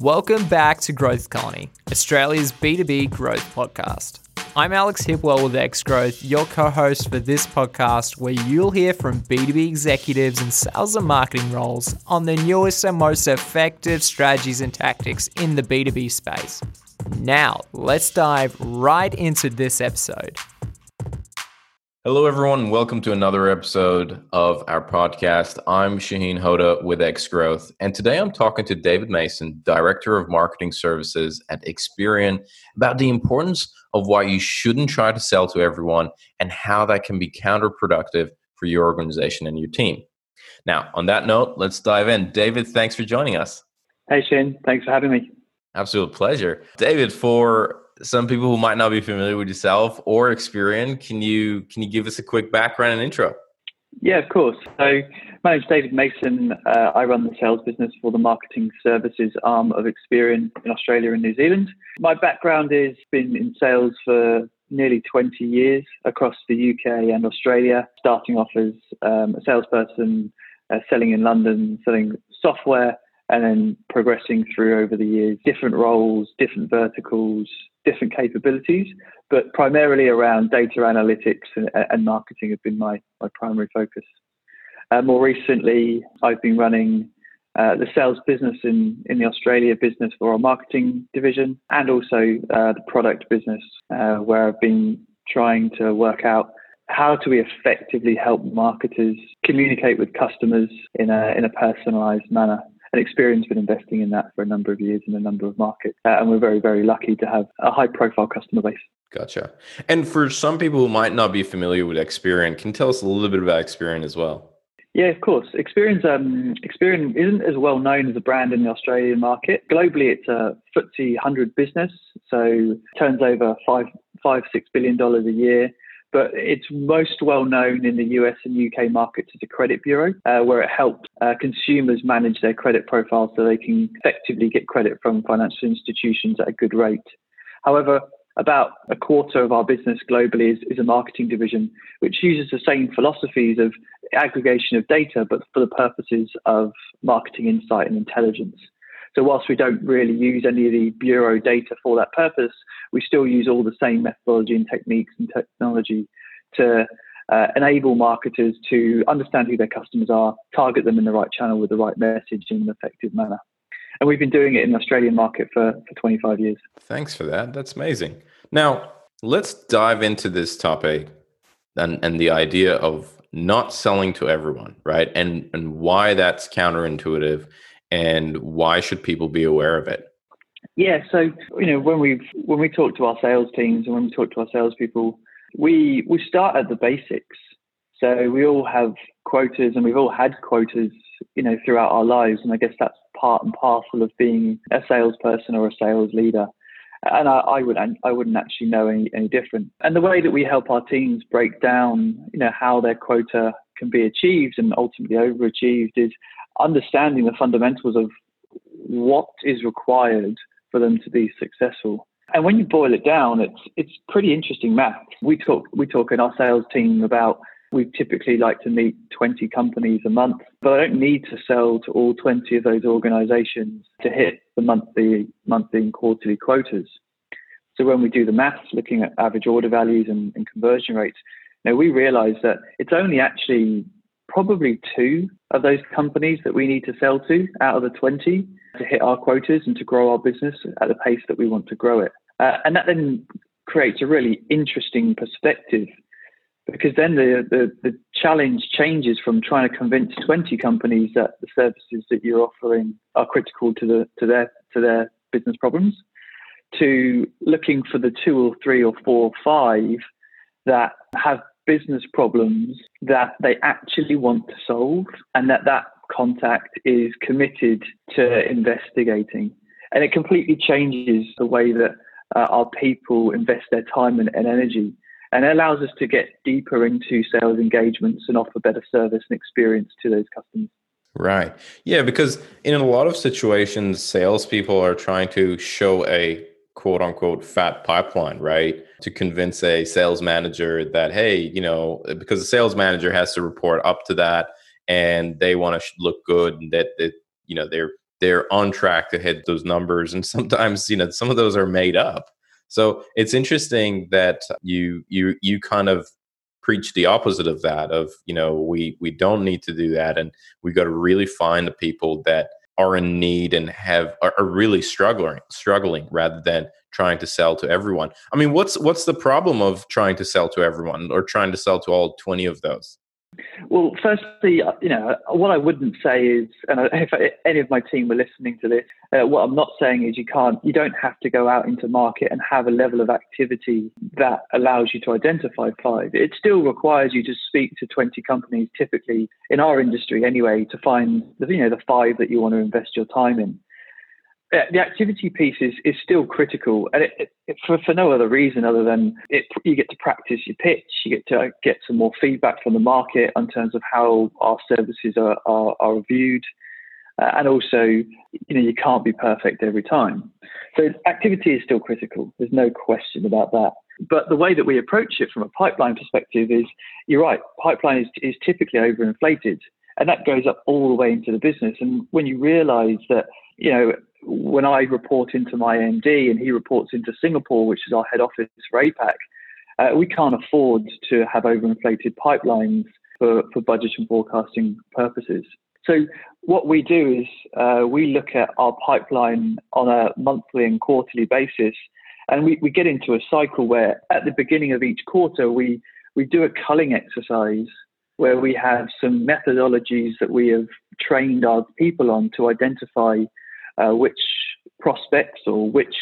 Welcome back to Growth Colony, Australia's B2B growth podcast. I'm Alex Hipwell with X Growth, your co host for this podcast, where you'll hear from B2B executives in sales and marketing roles on the newest and most effective strategies and tactics in the B2B space. Now, let's dive right into this episode. Hello, everyone. Welcome to another episode of our podcast. I'm Shaheen Hoda with X Growth, and today I'm talking to David Mason, Director of Marketing Services at Experian, about the importance of why you shouldn't try to sell to everyone and how that can be counterproductive for your organization and your team. Now, on that note, let's dive in. David, thanks for joining us. Hey, Shane. Thanks for having me. Absolute pleasure. David, for some people who might not be familiar with yourself or Experian, can you can you give us a quick background and intro? Yeah, of course. So my name's David Mason. Uh, I run the sales business for the marketing services arm of Experian in Australia and New Zealand. My background is been in sales for nearly 20 years across the UK and Australia, starting off as um, a salesperson, uh, selling in London, selling software, and then progressing through over the years, different roles, different verticals, different capabilities, but primarily around data analytics and, and marketing have been my, my primary focus. Uh, more recently, I've been running uh, the sales business in, in the Australia business for our marketing division and also uh, the product business, uh, where I've been trying to work out how do we effectively help marketers communicate with customers in a, in a personalized manner and Experian's been investing in that for a number of years in a number of markets. Uh, and we're very, very lucky to have a high profile customer base. Gotcha. And for some people who might not be familiar with Experian, can you tell us a little bit about Experian as well? Yeah, of course. Experian, um, Experian isn't as well known as a brand in the Australian market. Globally, it's a FTSE 100 business, so turns over five, five, six billion dollars a year but it's most well known in the US and UK markets as a credit bureau, uh, where it helps uh, consumers manage their credit profile so they can effectively get credit from financial institutions at a good rate. However, about a quarter of our business globally is, is, a marketing division, which uses the same philosophies of aggregation of data, but for the purposes of marketing insight and intelligence. So whilst we don't really use any of the bureau data for that purpose, we still use all the same methodology and techniques and technology to uh, enable marketers to understand who their customers are, target them in the right channel with the right message in an effective manner. And we've been doing it in the Australian market for, for 25 years. Thanks for that. That's amazing. Now, let's dive into this topic and, and the idea of not selling to everyone, right? And, and why that's counterintuitive and why should people be aware of it? Yeah, so you know when we when we talk to our sales teams and when we talk to our salespeople, we we start at the basics. So we all have quotas, and we've all had quotas, you know, throughout our lives, and I guess that's part and parcel of being a salesperson or a sales leader. And I, I would I wouldn't actually know any, any different. And the way that we help our teams break down, you know, how their quota can be achieved and ultimately overachieved is understanding the fundamentals of what is required for them to be successful. And when you boil it down, it's it's pretty interesting math. We talk we talk in our sales team about we typically like to meet 20 companies a month, but I don't need to sell to all 20 of those organizations to hit the monthly monthly and quarterly quotas. So when we do the maths, looking at average order values and, and conversion rates, know, we realize that it's only actually probably two of those companies that we need to sell to out of the 20 to hit our quotas and to grow our business at the pace that we want to grow it. Uh, and that then creates a really interesting perspective because then the, the, the, challenge changes from trying to convince 20 companies that the services that you're offering are critical to, the, to, their, to their business problems to looking for the two or three or four or five that have business problems that they actually want to solve and that that contact is committed to investigating. And it completely changes the way that uh, our people invest their time and, and energy. And it allows us to get deeper into sales engagements and offer better service and experience to those customers. Right. Yeah, because in a lot of situations, salespeople are trying to show a quote unquote fat pipeline, right? To convince a sales manager that, hey, you know, because the sales manager has to report up to that and they want to look good and that, that you know, they're they're on track to hit those numbers and sometimes you know some of those are made up so it's interesting that you you you kind of preach the opposite of that of you know we we don't need to do that and we got to really find the people that are in need and have are, are really struggling struggling rather than trying to sell to everyone. I mean what's what's the problem of trying to sell to everyone or trying to sell to all 20 of those well, firstly, uh, you know, what I wouldn't say is, and if any of my team were listening to this, uh, what I'm not saying is you can't, you don't have to go out into market and have a level of activity that allows you to identify five. It still requires you to speak to 20 companies, typically in our industry anyway, to find the, you know, the five that you want to invest your time in the activity piece is, is still critical, and it, it, for, for no other reason other than it, you get to practice your pitch, you get to get some more feedback from the market in terms of how our services are, are, are viewed, uh, and also, you know, you can't be perfect every time. So activity is still critical. There's no question about that. But the way that we approach it from a pipeline perspective is, you're right, pipeline is, is typically overinflated, and that goes up all the way into the business. And when you realise that you know, when I report into my MD and he reports into Singapore, which is our head office for APAC, uh, we can't afford to have overinflated pipelines for, for budget and forecasting purposes. So what we do is uh, we look at our pipeline on a monthly and quarterly basis, and we, we get into a cycle where at the beginning of each quarter we we do a culling exercise where we have some methodologies that we have trained our people on to identify uh, which prospects or which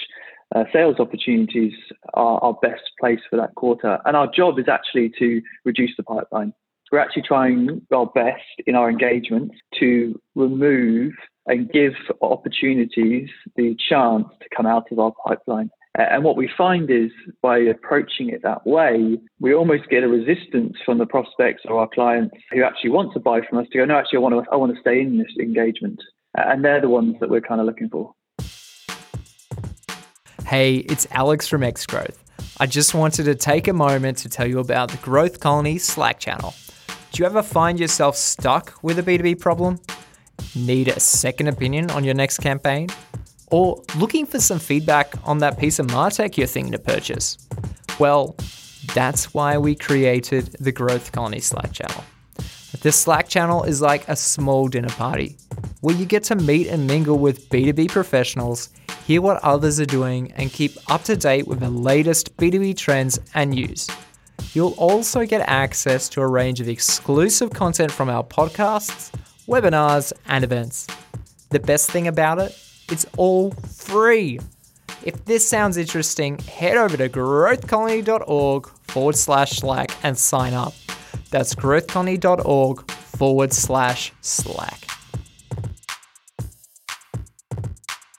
uh, sales opportunities are, are best placed for that quarter. And our job is actually to reduce the pipeline. We're actually trying our best in our engagement to remove and give opportunities the chance to come out of our pipeline. And what we find is by approaching it that way, we almost get a resistance from the prospects or our clients who actually want to buy from us to go, no, actually, I want to, I want to stay in this engagement and they're the ones that we're kind of looking for. Hey, it's Alex from X Growth. I just wanted to take a moment to tell you about the Growth Colony Slack channel. Do you ever find yourself stuck with a B2B problem? Need a second opinion on your next campaign? Or looking for some feedback on that piece of Martech you're thinking to purchase? Well, that's why we created the Growth Colony Slack channel. This Slack channel is like a small dinner party where you get to meet and mingle with B2B professionals, hear what others are doing, and keep up to date with the latest B2B trends and news. You'll also get access to a range of exclusive content from our podcasts, webinars, and events. The best thing about it, it's all free. If this sounds interesting, head over to growthcolony.org forward slash Slack and sign up. That's growthcolony.org forward slash Slack.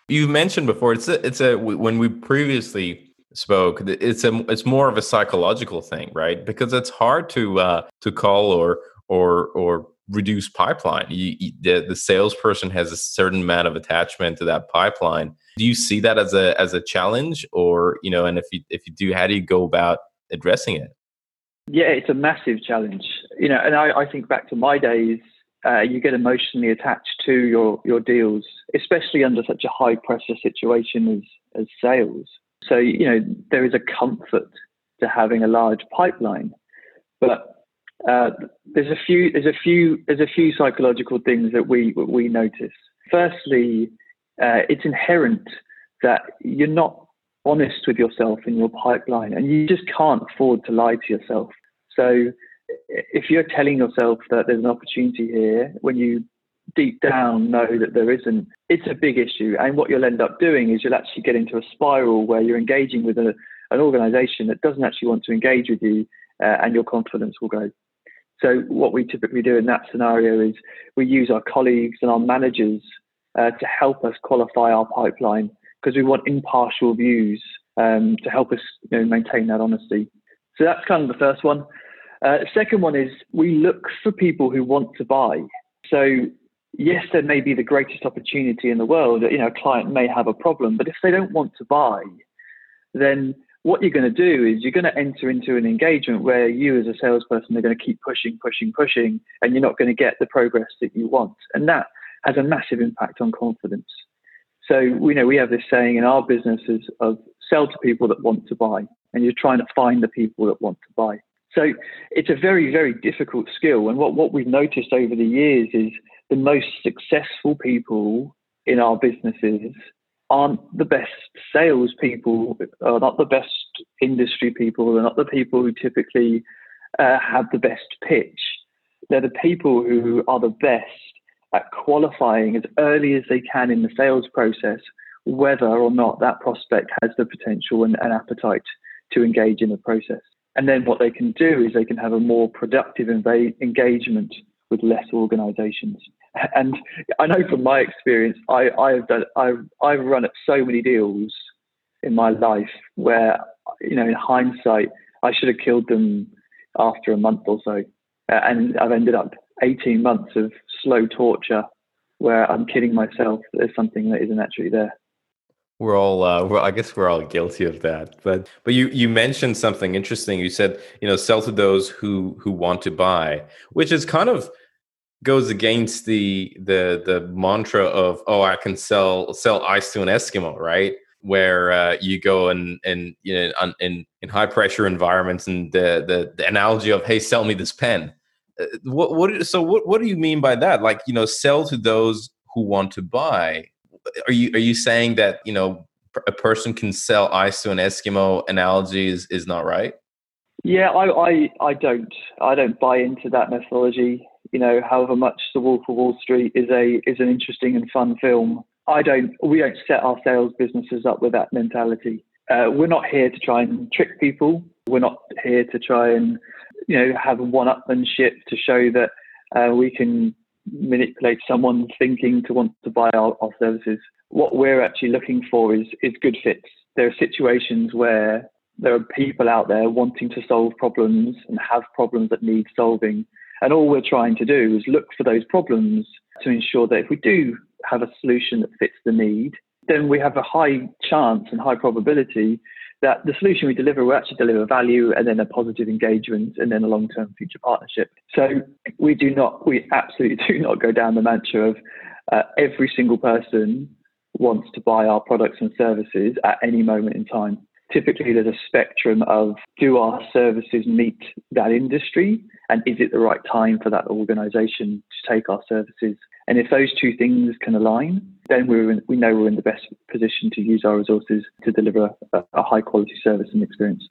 You mentioned before it's a, it's a when we previously spoke it's a it's more of a psychological thing right because it's hard to uh to call or or or reduce pipeline you, the, the salesperson has a certain amount of attachment to that pipeline do you see that as a as a challenge or you know and if you if you do how do you go about addressing it yeah, it's a massive challenge. You know, and I, I think back to my days, uh, you get emotionally attached to your, your deals, especially under such a high pressure situation as, as sales. So, you know, there is a comfort to having a large pipeline. But uh, there's a few there's a few there's a few psychological things that we we notice. Firstly, uh, it's inherent that you're not honest with yourself in your pipeline, and you just can't afford to lie to yourself. So, if you're telling yourself that there's an opportunity here, when you deep down know that there isn't, it's a big issue. And what you'll end up doing is you'll actually get into a spiral where you're engaging with a, an organization that doesn't actually want to engage with you, uh, and your confidence will go. So, what we typically do in that scenario is we use our colleagues and our managers uh, to help us qualify our pipeline because we want impartial views um, to help us you know, maintain that honesty. So that's kind of the first one. Uh, second one is we look for people who want to buy. So yes, there may be the greatest opportunity in the world. You know, a client may have a problem, but if they don't want to buy, then what you're going to do is you're going to enter into an engagement where you as a salesperson are going to keep pushing, pushing, pushing, and you're not going to get the progress that you want. And that has a massive impact on confidence. So we know we have this saying in our businesses of sell to people that want to buy, and you're trying to find the people that want to buy. So it's a very, very difficult skill. And what, what we've noticed over the years is the most successful people in our businesses aren't the best salespeople, are not the best industry people, they're not the people who typically uh, have the best pitch. They're the people who are the best at qualifying as early as they can in the sales process whether or not that prospect has the potential and, and appetite to engage in the process. And then what they can do is they can have a more productive engagement with less organizations. And I know from my experience, I, I've done, I've, I've run at so many deals in my life where, you know, in hindsight, I should have killed them after a month or so. And I've ended up 18 months of slow torture where I'm kidding myself that there's something that isn't actually there. We're all, uh, well, I guess we're all guilty of that. But, but you, you mentioned something interesting. You said, you know, sell to those who, who want to buy, which is kind of goes against the, the, the mantra of, oh, I can sell, sell ice to an Eskimo, right? Where uh, you go and, and, you know, in, in high pressure environments and the, the, the analogy of, hey, sell me this pen. Uh, what, what, so what, what do you mean by that? Like, you know, sell to those who want to buy are you are you saying that you know a person can sell ice to an Eskimo analogy is, is not right? Yeah, I, I I don't I don't buy into that methodology. You know, however much The Wolf of Wall Street is a is an interesting and fun film, I don't we don't set our sales businesses up with that mentality. Uh, we're not here to try and trick people. We're not here to try and you know have one-upmanship to show that uh, we can manipulate someone thinking to want to buy our, our services. What we're actually looking for is, is good fits. There are situations where there are people out there wanting to solve problems and have problems that need solving. And all we're trying to do is look for those problems to ensure that if we do have a solution that fits the need, then we have a high chance and high probability that the solution we deliver will actually deliver value and then a positive engagement and then a long-term future partnership. So we do not, we absolutely do not go down the mantra of uh, every single person wants to buy our products and services at any moment in time. Typically, there's a spectrum of do our services meet that industry and is it the right time for that organization to take our services? And if those two things can align, then we're in, we know we're in the best position to use our resources to deliver a, a high quality service and experience.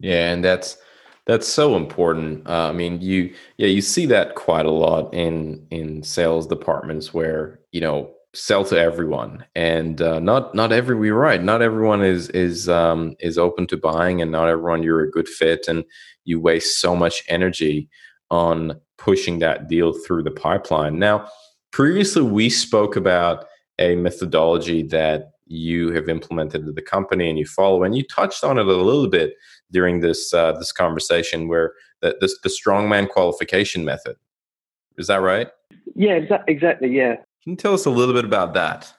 Yeah, and that's that's so important. Uh, I mean, you yeah you see that quite a lot in in sales departments where you know sell to everyone. And uh, not not every right not everyone is is um, is open to buying and not everyone you're a good fit and you waste so much energy on pushing that deal through the pipeline. Now previously we spoke about a methodology that you have implemented at the company and you follow and you touched on it a little bit during this uh, this conversation where the, the, the strongman qualification method. Is that right? Yeah exa- exactly yeah can you tell us a little bit about that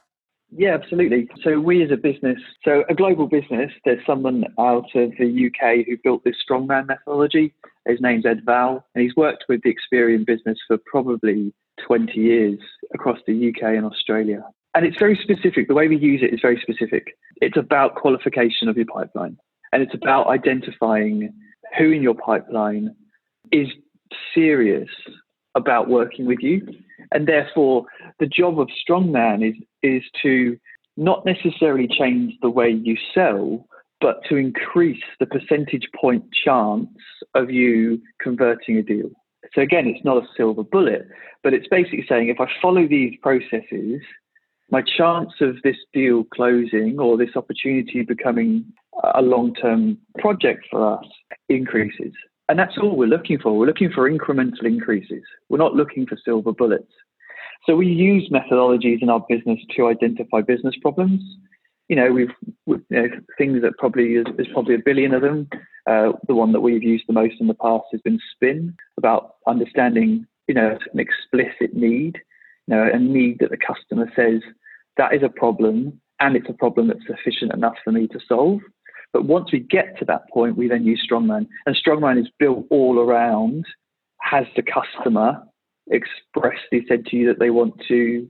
yeah, absolutely. So we as a business, so a global business, there's someone out of the UK who built this strongman methodology. His name's Ed Val, and he's worked with the Experian business for probably 20 years across the UK and Australia. And it's very specific. The way we use it is very specific. It's about qualification of your pipeline. And it's about identifying who in your pipeline is serious about working with you. And therefore, the job of strongman is, is to not necessarily change the way you sell, but to increase the percentage point chance of you converting a deal. So again, it's not a silver bullet, but it's basically saying if I follow these processes, my chance of this deal closing or this opportunity becoming a long term project for us increases. And that's all we're looking for. We're looking for incremental increases. We're not looking for silver bullets. So we use methodologies in our business to identify business problems. You know, we've you know, things that probably is, is, probably a billion of them. Uh, the one that we've used the most in the past has been spin about understanding, you know, an explicit need, you know, a need that the customer says that is a problem and it's a problem that's sufficient enough for me to solve. But once we get to that point, we then use Strongman. And Strongman is built all around has the customer expressly said to you that they want to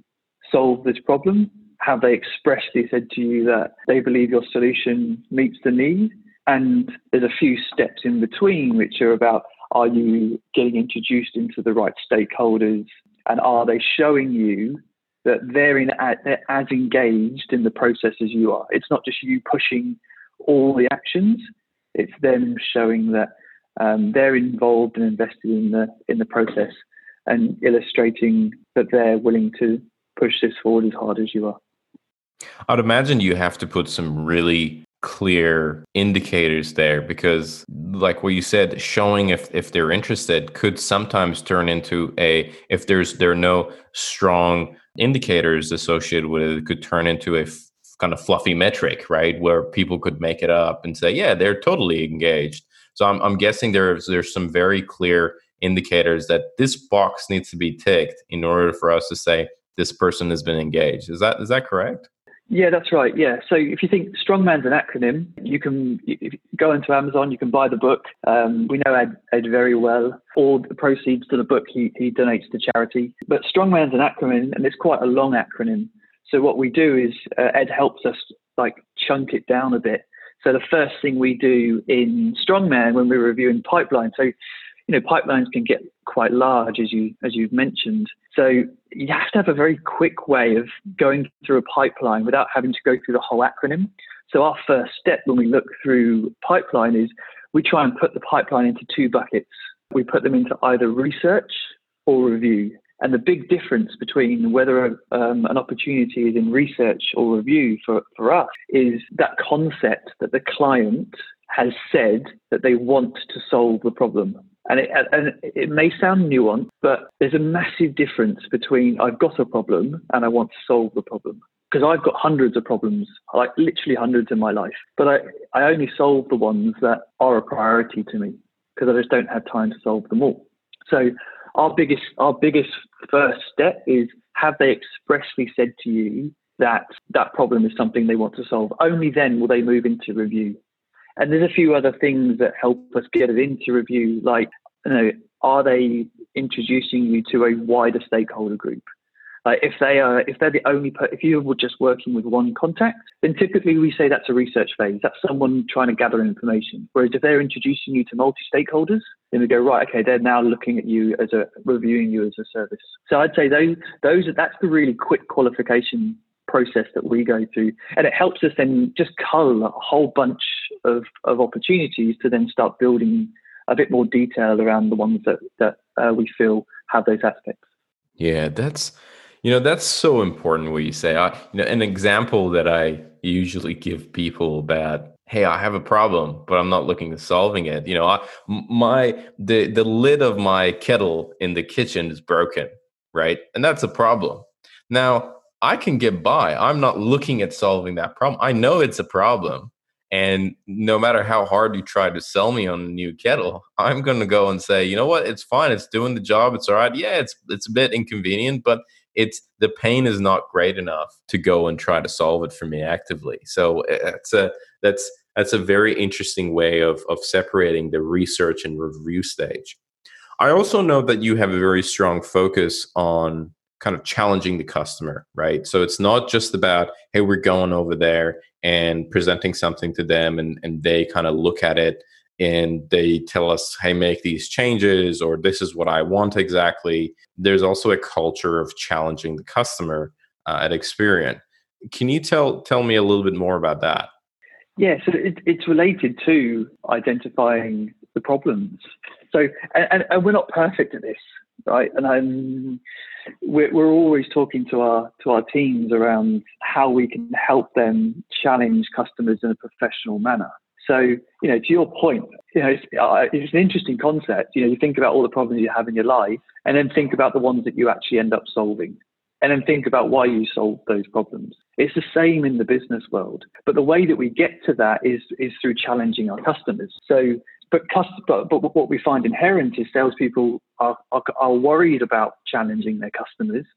solve this problem? Have they expressly said to you that they believe your solution meets the need? And there's a few steps in between, which are about are you getting introduced into the right stakeholders? And are they showing you that they're, in, they're as engaged in the process as you are? It's not just you pushing all the actions, it's them showing that um, they're involved and invested in the, in the process and illustrating that they're willing to push this forward as hard as you are. I'd imagine you have to put some really clear indicators there because like what you said showing if if they're interested could sometimes turn into a if there's there are no strong indicators associated with it, it could turn into a kind of fluffy metric right where people could make it up and say yeah they're totally engaged so i'm, I'm guessing there's there's some very clear indicators that this box needs to be ticked in order for us to say this person has been engaged is that is that correct yeah, that's right. Yeah. So if you think Strongman's an acronym, you can you go into Amazon, you can buy the book. Um, we know Ed, Ed very well. All the proceeds to the book he, he donates to charity. But Strongman's an acronym, and it's quite a long acronym. So what we do is uh, Ed helps us like chunk it down a bit. So the first thing we do in Strongman when we're reviewing pipeline, so you know, pipelines can get quite large, as you as you've mentioned. So you have to have a very quick way of going through a pipeline without having to go through the whole acronym. So our first step when we look through pipeline is we try and put the pipeline into two buckets. We put them into either research or review. And the big difference between whether um, an opportunity is in research or review for, for us is that concept that the client has said that they want to solve the problem. And it, and it may sound nuanced, but there's a massive difference between I've got a problem and I want to solve the problem. Because I've got hundreds of problems, like literally hundreds in my life, but I, I only solve the ones that are a priority to me because I just don't have time to solve them all. So our biggest our biggest first step is have they expressly said to you that that problem is something they want to solve? Only then will they move into review. And there's a few other things that help us get it into review, like you know, are they introducing you to a wider stakeholder group? Like if they are, if they're the only, per- if you were just working with one contact, then typically we say that's a research phase. That's someone trying to gather information. Whereas if they're introducing you to multi stakeholders, then we go right. Okay, they're now looking at you as a reviewing you as a service. So I'd say those, those, that's the really quick qualification process that we go through. And it helps us then just cull a whole bunch of, of opportunities to then start building a bit more detail around the ones that, that uh, we feel have those aspects. Yeah, that's, you know, that's so important what you say. I, you know, an example that I usually give people about hey i have a problem but i'm not looking at solving it you know I, my the the lid of my kettle in the kitchen is broken right and that's a problem now I can get by. I'm not looking at solving that problem. I know it's a problem. And no matter how hard you try to sell me on a new kettle, I'm going to go and say, you know what? It's fine. It's doing the job. It's all right. Yeah, it's it's a bit inconvenient, but it's the pain is not great enough to go and try to solve it for me actively. So it's a that's that's a very interesting way of of separating the research and review stage. I also know that you have a very strong focus on kind of challenging the customer, right? So it's not just about, hey, we're going over there and presenting something to them and, and they kind of look at it and they tell us, hey, make these changes or this is what I want exactly. There's also a culture of challenging the customer uh, at Experian. Can you tell tell me a little bit more about that? Yeah, so it, it's related to identifying the problems. So, and, and, we're not perfect at this, right? And I'm we're, we're always talking to our to our teams around how we can help them challenge customers in a professional manner. So, you know, to your point, you know, it's, uh, it's, an interesting concept. You know, you think about all the problems you have in your life, and then think about the ones that you actually end up solving, and then think about why you solve those problems. It's the same in the business world, but the way that we get to that is is through challenging our customers. So, but, but, but what we find inherent is salespeople are, are, are worried about challenging their customers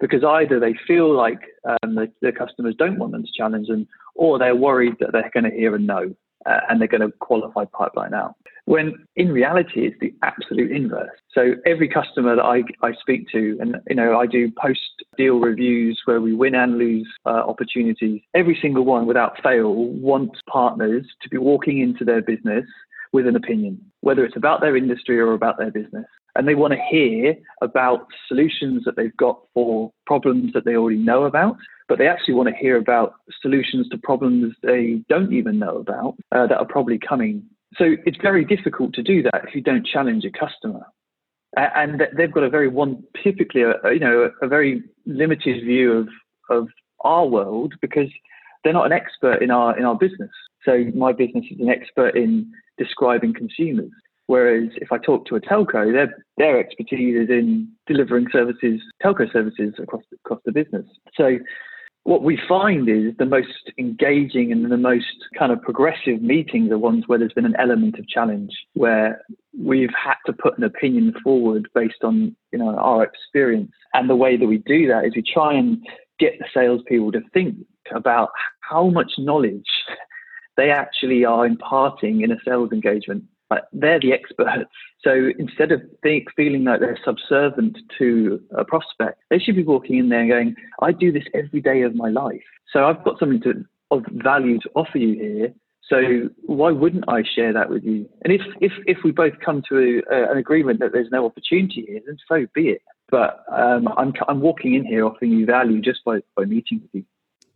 because either they feel like um, the, their customers don't want them to challenge them, or they're worried that they're going to hear a no uh, and they're going to qualify pipeline out. when in reality it's the absolute inverse. So every customer that I, I speak to, and you know, I do post deal reviews where we win and lose uh, opportunities. Every single one, without fail, wants partners to be walking into their business with an opinion, whether it's about their industry or about their business. And they want to hear about solutions that they've got for problems that they already know about, but they actually want to hear about solutions to problems they don't even know about uh, that are probably coming so it's very difficult to do that if you don't challenge a customer. And they've got a very one, typically, a, you know, a very limited view of, of our world because they're not an expert in our in our business. So my business is an expert in describing consumers. Whereas if I talk to a telco, their their expertise is in delivering services, telco services across across the business. So what we find is the most engaging and the most kind of progressive meetings are ones where there's been an element of challenge, where we've had to put an opinion forward based on you know our experience. And the way that we do that is we try and get the salespeople to think about how much knowledge they actually are imparting in a sales engagement. Like they're the experts. So instead of think, feeling like they're subservient to a prospect, they should be walking in there and going, I do this every day of my life. So I've got something to, of value to offer you here. So why wouldn't I share that with you? And if, if, if we both come to a, an agreement that there's no opportunity here, then so be it. But um, I'm, I'm walking in here offering you value just by, by meeting with you.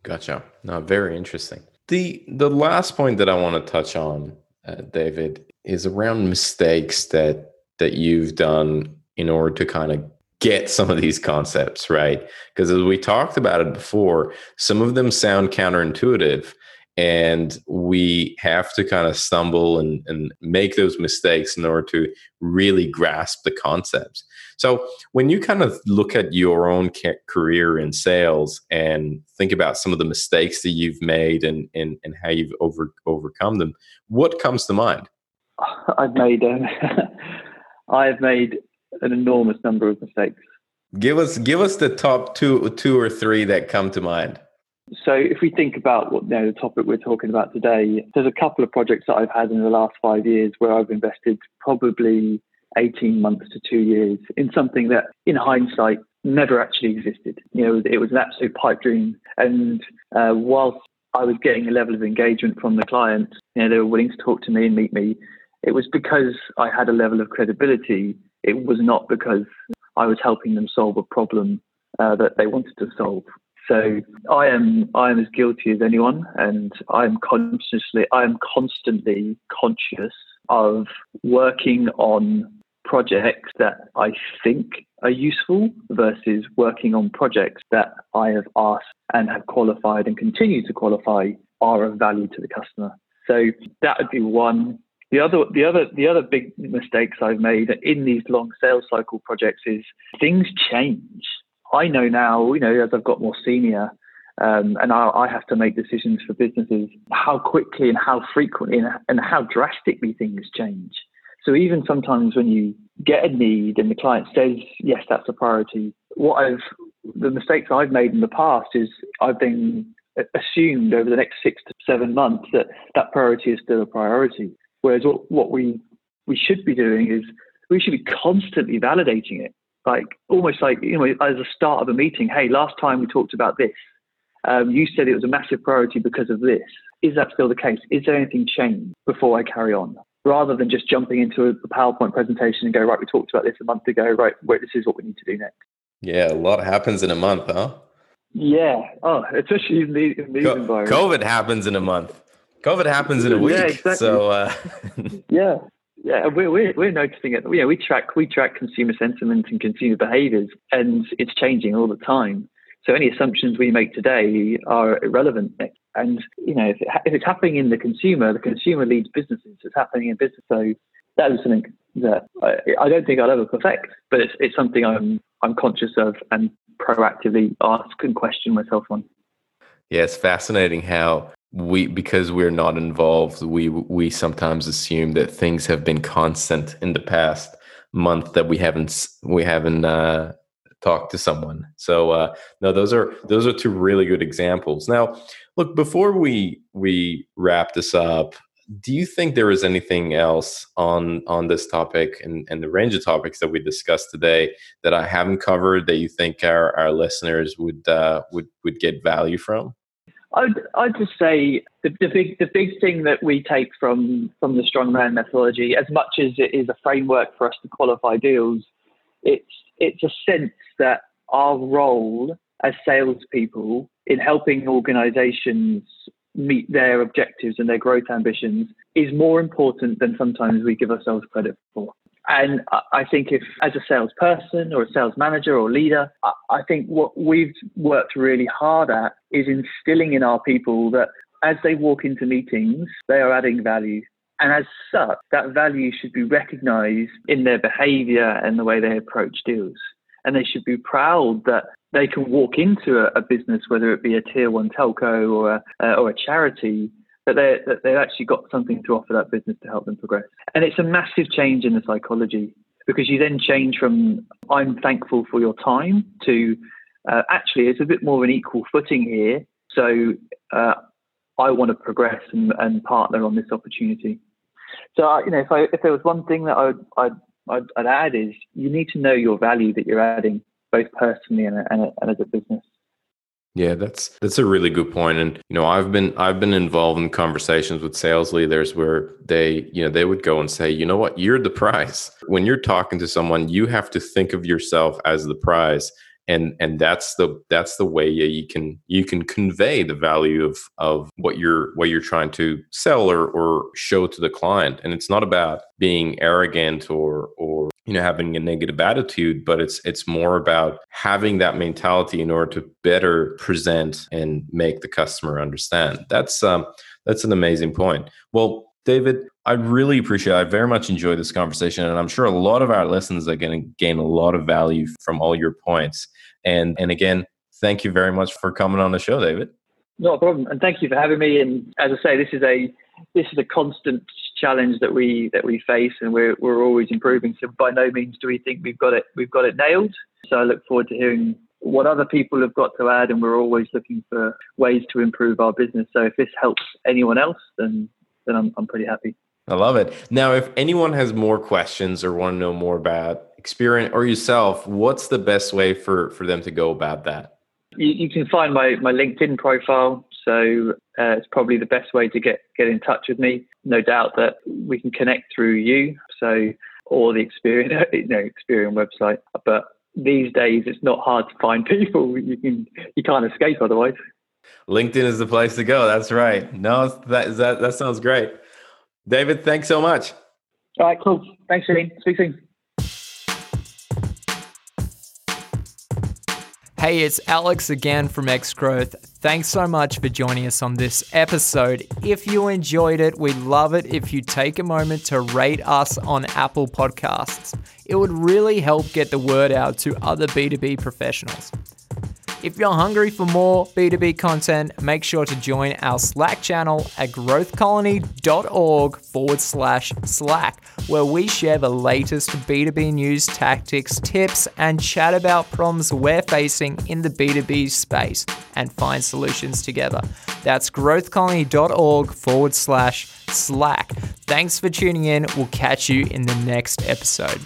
Gotcha. No, very interesting. The the last point that I want to touch on, uh, David, is around mistakes that that you've done in order to kind of get some of these concepts right? Because as we talked about it before some of them sound counterintuitive and we have to kind of stumble and, and make those mistakes in order to really grasp the concepts. So when you kind of look at your own career in sales and think about some of the mistakes that you've made and, and, and how you've over, overcome them what comes to mind I've made um, I've made an enormous number of mistakes. Give us give us the top two two or three that come to mind. So if we think about what you know, the topic we're talking about today, there's a couple of projects that I've had in the last five years where I've invested probably 18 months to two years in something that in hindsight never actually existed. You know, it was an absolute pipe dream. And uh, whilst I was getting a level of engagement from the client, you know, they were willing to talk to me and meet me it was because I had a level of credibility. It was not because I was helping them solve a problem uh, that they wanted to solve. So I am I am as guilty as anyone, and I am consciously I am constantly conscious of working on projects that I think are useful versus working on projects that I have asked and have qualified and continue to qualify are of value to the customer. So that would be one. The other, the other, the other big mistakes I've made in these long sales cycle projects is things change. I know now, you know, as I've got more senior, um, and I, I, have to make decisions for businesses, how quickly and how frequently and, and how drastically things change. So even sometimes when you get a need and the client says, yes, that's a priority, what I've, the mistakes I've made in the past is I've been assumed over the next six to seven months that that priority is still a priority. Whereas what, what we we should be doing is we should be constantly validating it, like almost like you know as a start of a meeting. Hey, last time we talked about this. Um, you said it was a massive priority because of this. Is that still the case? Is there anything changed before I carry on? Rather than just jumping into a PowerPoint presentation and go, right, we talked about this a month ago, right, wait, this is what we need to do next. Yeah, a lot happens in a month, huh? Yeah. Oh, especially in these, in these Co- environments. COVID happens in a month. COVID happens in a week. Yeah, exactly. So uh... yeah, yeah, we're, we're, we're noticing it. Yeah, we track we track consumer sentiment and consumer behaviours, and it's changing all the time. So any assumptions we make today are irrelevant. And you know, if, it, if it's happening in the consumer, the consumer leads businesses. It's happening in business. So that is something that I, I don't think I'll ever perfect, but it's, it's something I'm I'm conscious of and proactively ask and question myself on. Yeah, it's fascinating how we because we're not involved we we sometimes assume that things have been constant in the past month that we haven't we haven't uh, talked to someone so uh, no those are those are two really good examples now look before we we wrap this up do you think there is anything else on on this topic and, and the range of topics that we discussed today that I haven't covered that you think our, our listeners would uh, would would get value from? I'd, I'd just say the, the, big the big thing that we take from from the strongman methodology, as much as it is a framework for us to qualify deals, it's it's a sense that our role as salespeople in helping organisations meet their objectives and their growth ambitions is more important than sometimes we give ourselves credit for. And I think if, as a salesperson or a sales manager or leader, I think what we've worked really hard at is instilling in our people that as they walk into meetings, they are adding value. And as such, that value should be recognized in their behavior and the way they approach deals. And they should be proud that they can walk into a, a business, whether it be a tier one telco or a, uh, or a charity, that, they, that they've actually got something to offer that business to help them progress. And it's a massive change in the psychology because you then change from I'm thankful for your time to uh, actually it's a bit more of an equal footing here. So uh, I want to progress and, and, partner on this opportunity. So uh, you know, if, I, if there was one thing that I would, I'd, I'd, I'd, add is you need to know your value that you're adding both personally and, and, and as a business. Yeah, that's that's a really good point. And you know, I've been I've been involved in conversations with sales leaders where they, you know, they would go and say, you know what, you're the prize. When you're talking to someone, you have to think of yourself as the prize. And and that's the that's the way you can you can convey the value of of what you're what you're trying to sell or or show to the client. And it's not about being arrogant or or you know having a negative attitude but it's it's more about having that mentality in order to better present and make the customer understand. That's um that's an amazing point. Well david i really appreciate it. i very much enjoyed this conversation and i'm sure a lot of our listeners are going to gain a lot of value from all your points. And and again thank you very much for coming on the show david. No problem and thank you for having me and as i say this is a this is a constant challenge that we that we face, and we're we're always improving. So by no means do we think we've got it we've got it nailed. So I look forward to hearing what other people have got to add, and we're always looking for ways to improve our business. So if this helps anyone else, then then I'm I'm pretty happy. I love it. Now, if anyone has more questions or want to know more about Experian or yourself, what's the best way for for them to go about that? You, you can find my my LinkedIn profile. So uh, it's probably the best way to get get in touch with me. No doubt that we can connect through you. So or the Experian you know Experian website. But these days it's not hard to find people. You can you can't escape otherwise. LinkedIn is the place to go. That's right. No, that that that sounds great. David, thanks so much. All right, cool. Thanks, Shane. Speak soon. Hey, it's Alex again from X Growth. Thanks so much for joining us on this episode. If you enjoyed it, we'd love it if you take a moment to rate us on Apple Podcasts. It would really help get the word out to other B2B professionals. If you're hungry for more B2B content, make sure to join our Slack channel at growthcolony.org forward slash Slack, where we share the latest B2B news, tactics, tips, and chat about problems we're facing in the B2B space and find solutions together. That's growthcolony.org forward slash Slack. Thanks for tuning in. We'll catch you in the next episode.